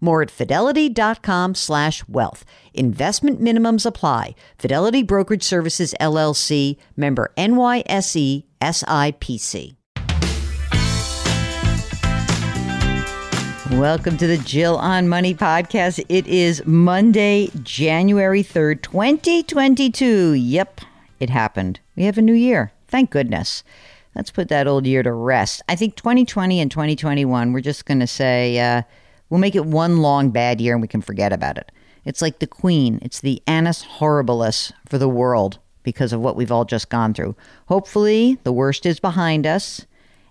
More at fidelity.com slash wealth. Investment minimums apply. Fidelity Brokerage Services LLC, member NYSE SIPC. Welcome to the Jill on Money podcast. It is Monday, January 3rd, 2022. Yep, it happened. We have a new year. Thank goodness. Let's put that old year to rest. I think 2020 and 2021, we're just going to say, uh, We'll make it one long bad year and we can forget about it. It's like the Queen. It's the annus horribilis for the world because of what we've all just gone through. Hopefully, the worst is behind us.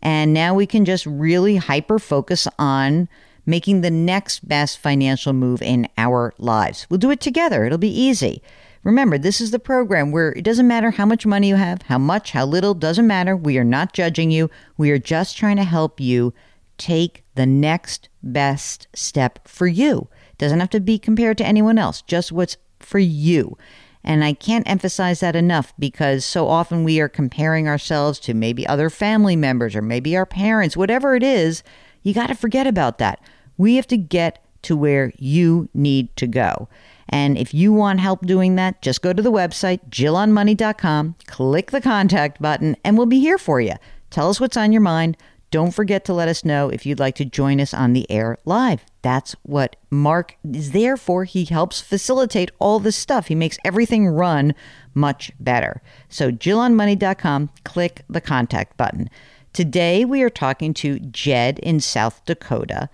And now we can just really hyper focus on making the next best financial move in our lives. We'll do it together, it'll be easy. Remember, this is the program where it doesn't matter how much money you have, how much, how little, doesn't matter. We are not judging you. We are just trying to help you take the next best step for you. Doesn't have to be compared to anyone else, just what's for you. And I can't emphasize that enough because so often we are comparing ourselves to maybe other family members or maybe our parents, whatever it is. You got to forget about that. We have to get to where you need to go. And if you want help doing that, just go to the website, jillonmoney.com, click the contact button, and we'll be here for you. Tell us what's on your mind. Don't forget to let us know if you'd like to join us on the air live. That's what Mark is there for. He helps facilitate all this stuff. He makes everything run much better. So, JillOnMoney.com, click the contact button. Today, we are talking to Jed in South Dakota,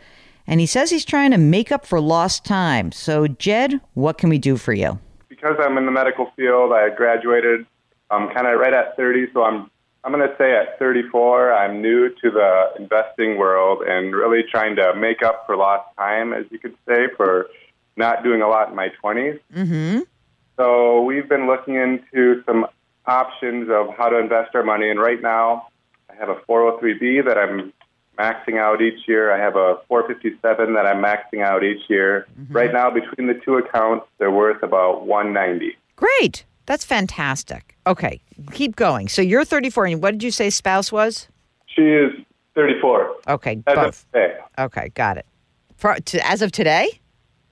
and he says he's trying to make up for lost time. So, Jed, what can we do for you? Because I'm in the medical field, I graduated um, kind of right at 30, so I'm I'm going to say at 34, I'm new to the investing world and really trying to make up for lost time, as you could say, for not doing a lot in my 20s. Mm-hmm. So we've been looking into some options of how to invest our money. And right now, I have a 403b that I'm maxing out each year. I have a 457 that I'm maxing out each year. Mm-hmm. Right now, between the two accounts, they're worth about 190. Great. That's fantastic. Okay, keep going. So you're 34, and what did you say spouse was? She is 34. Okay, both. Okay, got it. For, to, as of today?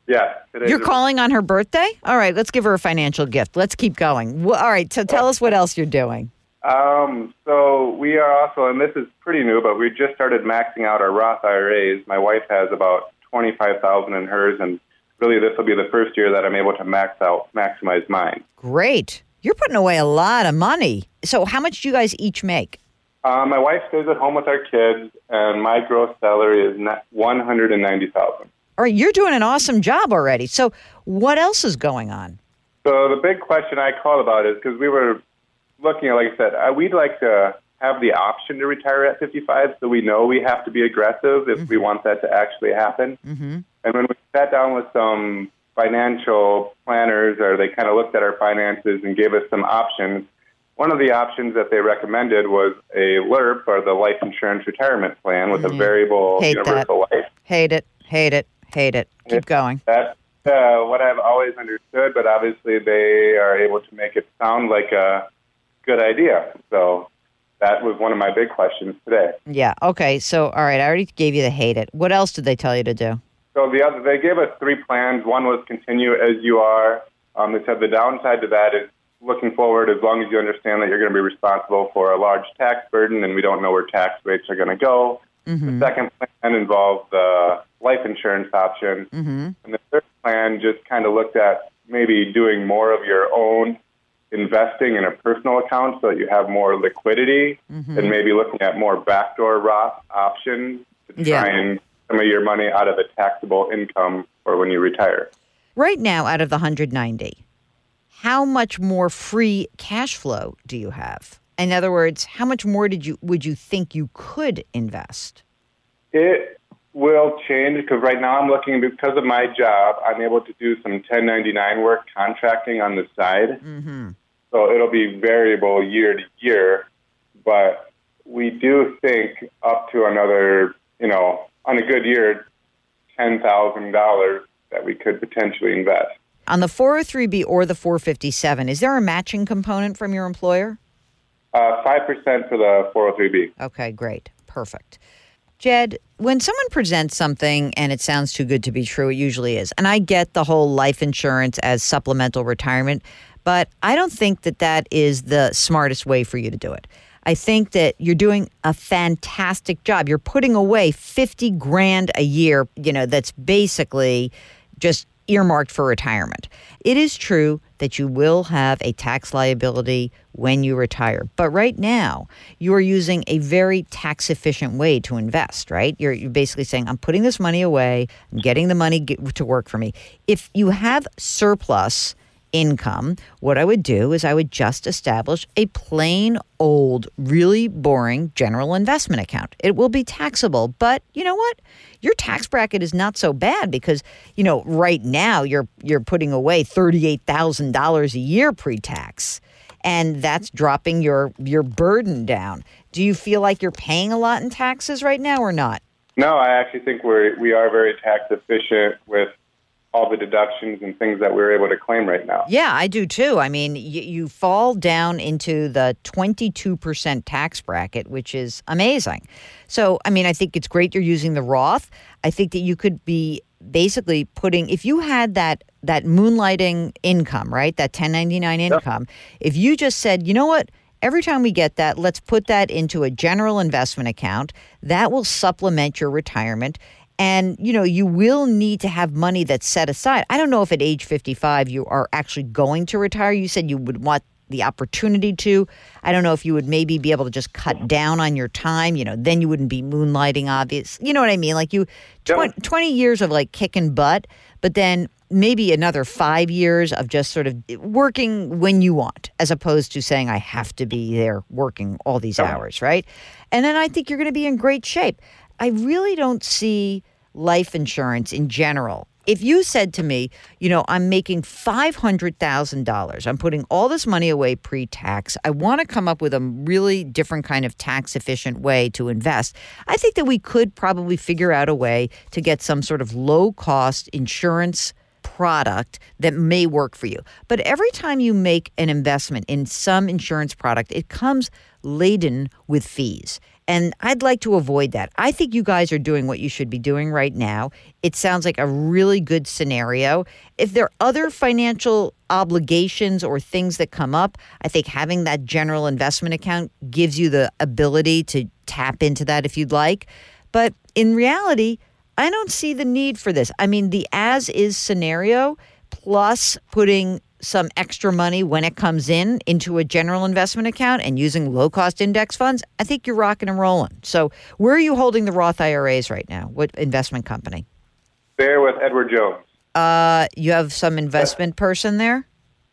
Yeah. You're calling on her birthday? All right, let's give her a financial gift. Let's keep going. All right, so tell us what else you're doing. Um, so we are also, and this is pretty new, but we just started maxing out our Roth IRAs. My wife has about 25,000 in hers, and really this will be the first year that I'm able to max out, maximize mine. Great. You're putting away a lot of money. So, how much do you guys each make? Uh, my wife stays at home with our kids, and my gross salary is one hundred and ninety thousand. All right, you're doing an awesome job already. So, what else is going on? So, the big question I called about is because we were looking at, like I said, uh, we'd like to have the option to retire at 55, so we know we have to be aggressive if mm-hmm. we want that to actually happen. Mm-hmm. And when we sat down with some financial planners, or they kind of looked at our finances and gave us some options. One of the options that they recommended was a LIRP, or the Life Insurance Retirement Plan, with mm-hmm. a variable hate universal that. life. Hate it, hate it, hate it. Keep going. That's uh, what I've always understood, but obviously they are able to make it sound like a good idea. So that was one of my big questions today. Yeah. Okay. So, all right, I already gave you the hate it. What else did they tell you to do? So the other, they gave us three plans. One was continue as you are. Um, they said the downside to that is looking forward, as long as you understand that you're going to be responsible for a large tax burden, and we don't know where tax rates are going to go. Mm-hmm. The second plan involved the life insurance option, Mm-hmm. and the third plan just kind of looked at maybe doing more of your own investing in a personal account so that you have more liquidity, Mm-hmm. and maybe looking at more backdoor Roth options to try Yeah. and some of your money out of the taxable income or when you retire. Right now, out of the 190, how much more free cash flow do you have? In other words, how much more did you would you think you could invest? It will change because right now I'm looking because of my job. I'm able to do some 1099 work, contracting on the side. Mm-hmm. So it'll be variable year to year, but we do think up to another, you know, on a good year, ten thousand dollars that we could potentially invest. On the 403b or the 457, is there a matching component from your employer? Uh, Five percent for the 403b. Okay, great. Perfect. Jed, when someone presents something and it sounds too good to be true, it usually is. And I get the whole life insurance as supplemental retirement, but I don't think that that is the smartest way for you to do it. I think that you're doing a fantastic job. You're putting away 50 grand a year, you know, that's basically just earmarked for retirement. It is true that you will have a tax liability when you retire. But right now, you are using a very tax efficient way to invest, right? You're, you're basically saying, I'm putting this money away, I'm getting the money to work for me. If you have surplus, income, what I would do is I would just establish a plain old, really boring general investment account. It will be taxable, but you know what? Your tax bracket is not so bad because, you know, right now you're you're putting away $38,000 a year pre-tax. And that's dropping your your burden down. Do you feel like you're paying a lot in taxes right now or not? No, I actually think we're we are very tax efficient with all the deductions and things that we're able to claim right now. Yeah, I do too. I mean, y- you fall down into the 22% tax bracket, which is amazing. So, I mean, I think it's great you're using the Roth. I think that you could be basically putting if you had that that moonlighting income, right? That 1099 income, if you just said, "You know what? Every time we get that, let's put that into a general investment account. That will supplement your retirement." And you know, you will need to have money that's set aside. I don't know if at age 55 you are actually going to retire. You said you would want the opportunity to. I don't know if you would maybe be able to just cut down on your time. You know, then you wouldn't be moonlighting, obvious. You know what I mean? Like you, Yeah. 20, 20 years of like kicking butt, but then maybe another five years of just sort of working when you want, as opposed to saying, I have to be there working all these hours, right? And then I think you're going to be in great shape. I really don't see life insurance in general. If you said to me, you know, I'm making $500,000, I'm putting all this money away pre tax, I want to come up with a really different kind of tax efficient way to invest, I think that we could probably figure out a way to get some sort of low cost insurance product that may work for you. But every time you make an investment in some insurance product, it comes laden with fees. And I'd like to avoid that. I think you guys are doing what you should be doing right now. It sounds like a really good scenario. If there are other financial obligations or things that come up, I think having that general investment account gives you the ability to tap into that if you'd like. But in reality, I don't see the need for this. I mean, the as is scenario plus putting some extra money when it comes in into a general investment account and using low cost index funds, I think you're rocking and rolling. So, where are you holding the Roth IRAs right now? What investment company? They're with Edward Jones. Uh, you have some investment person there?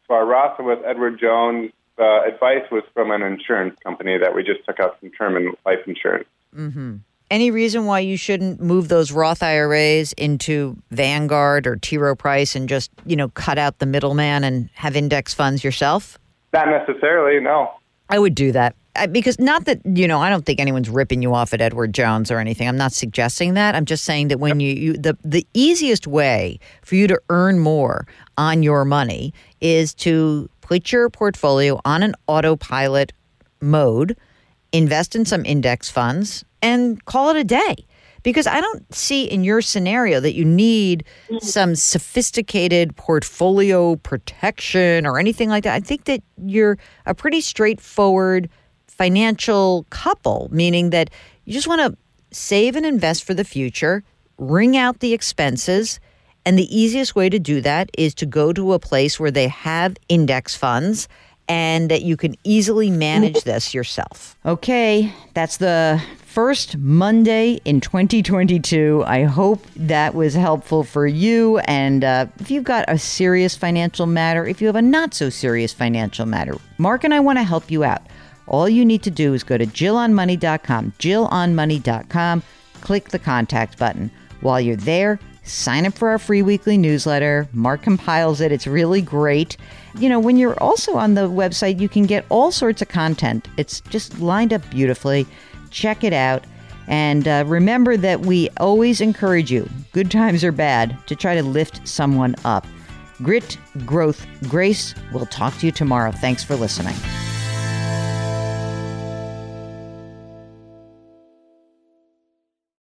So our Roth with Edward Jones. The advice was from an insurance company that we just took out some term and life insurance. Any reason why you shouldn't move those Roth IRAs into Vanguard or T. Rowe Price and just, you know, cut out the middleman and have index funds yourself? Not necessarily, no. I would do that. I, because not that you know, I don't think anyone's ripping you off at Edward Jones or anything. I'm not suggesting that. I'm just saying that when you, you the the easiest way for you to earn more on your money is to put your portfolio on an autopilot mode invest in some index funds, and call it a day. Because I don't see in your scenario that you need mm. some sophisticated portfolio protection or anything like that. I think that you're a pretty straightforward financial couple, meaning that you just want to save and invest for the future, wring out the expenses. And the easiest way to do that is to go to a place where they have index funds and that you can easily manage this yourself. Okay, that's the first Monday in 2022. I hope that was helpful for you. And uh, if you've got a serious financial matter, if you have a not so serious financial matter, Mark and I want to help you out. All you need to do is go to jillonmoney.com, jillonmoney.com, click the contact button. While you're there, sign up for our free weekly newsletter. Mark compiles it, it's really great. You know, when you're also on the website, you can get all sorts of content. It's just lined up beautifully. Check it out. And uh, remember that we always encourage you, good times or bad, to try to lift someone up. Grit, growth, grace. We'll talk to you tomorrow. Thanks for listening.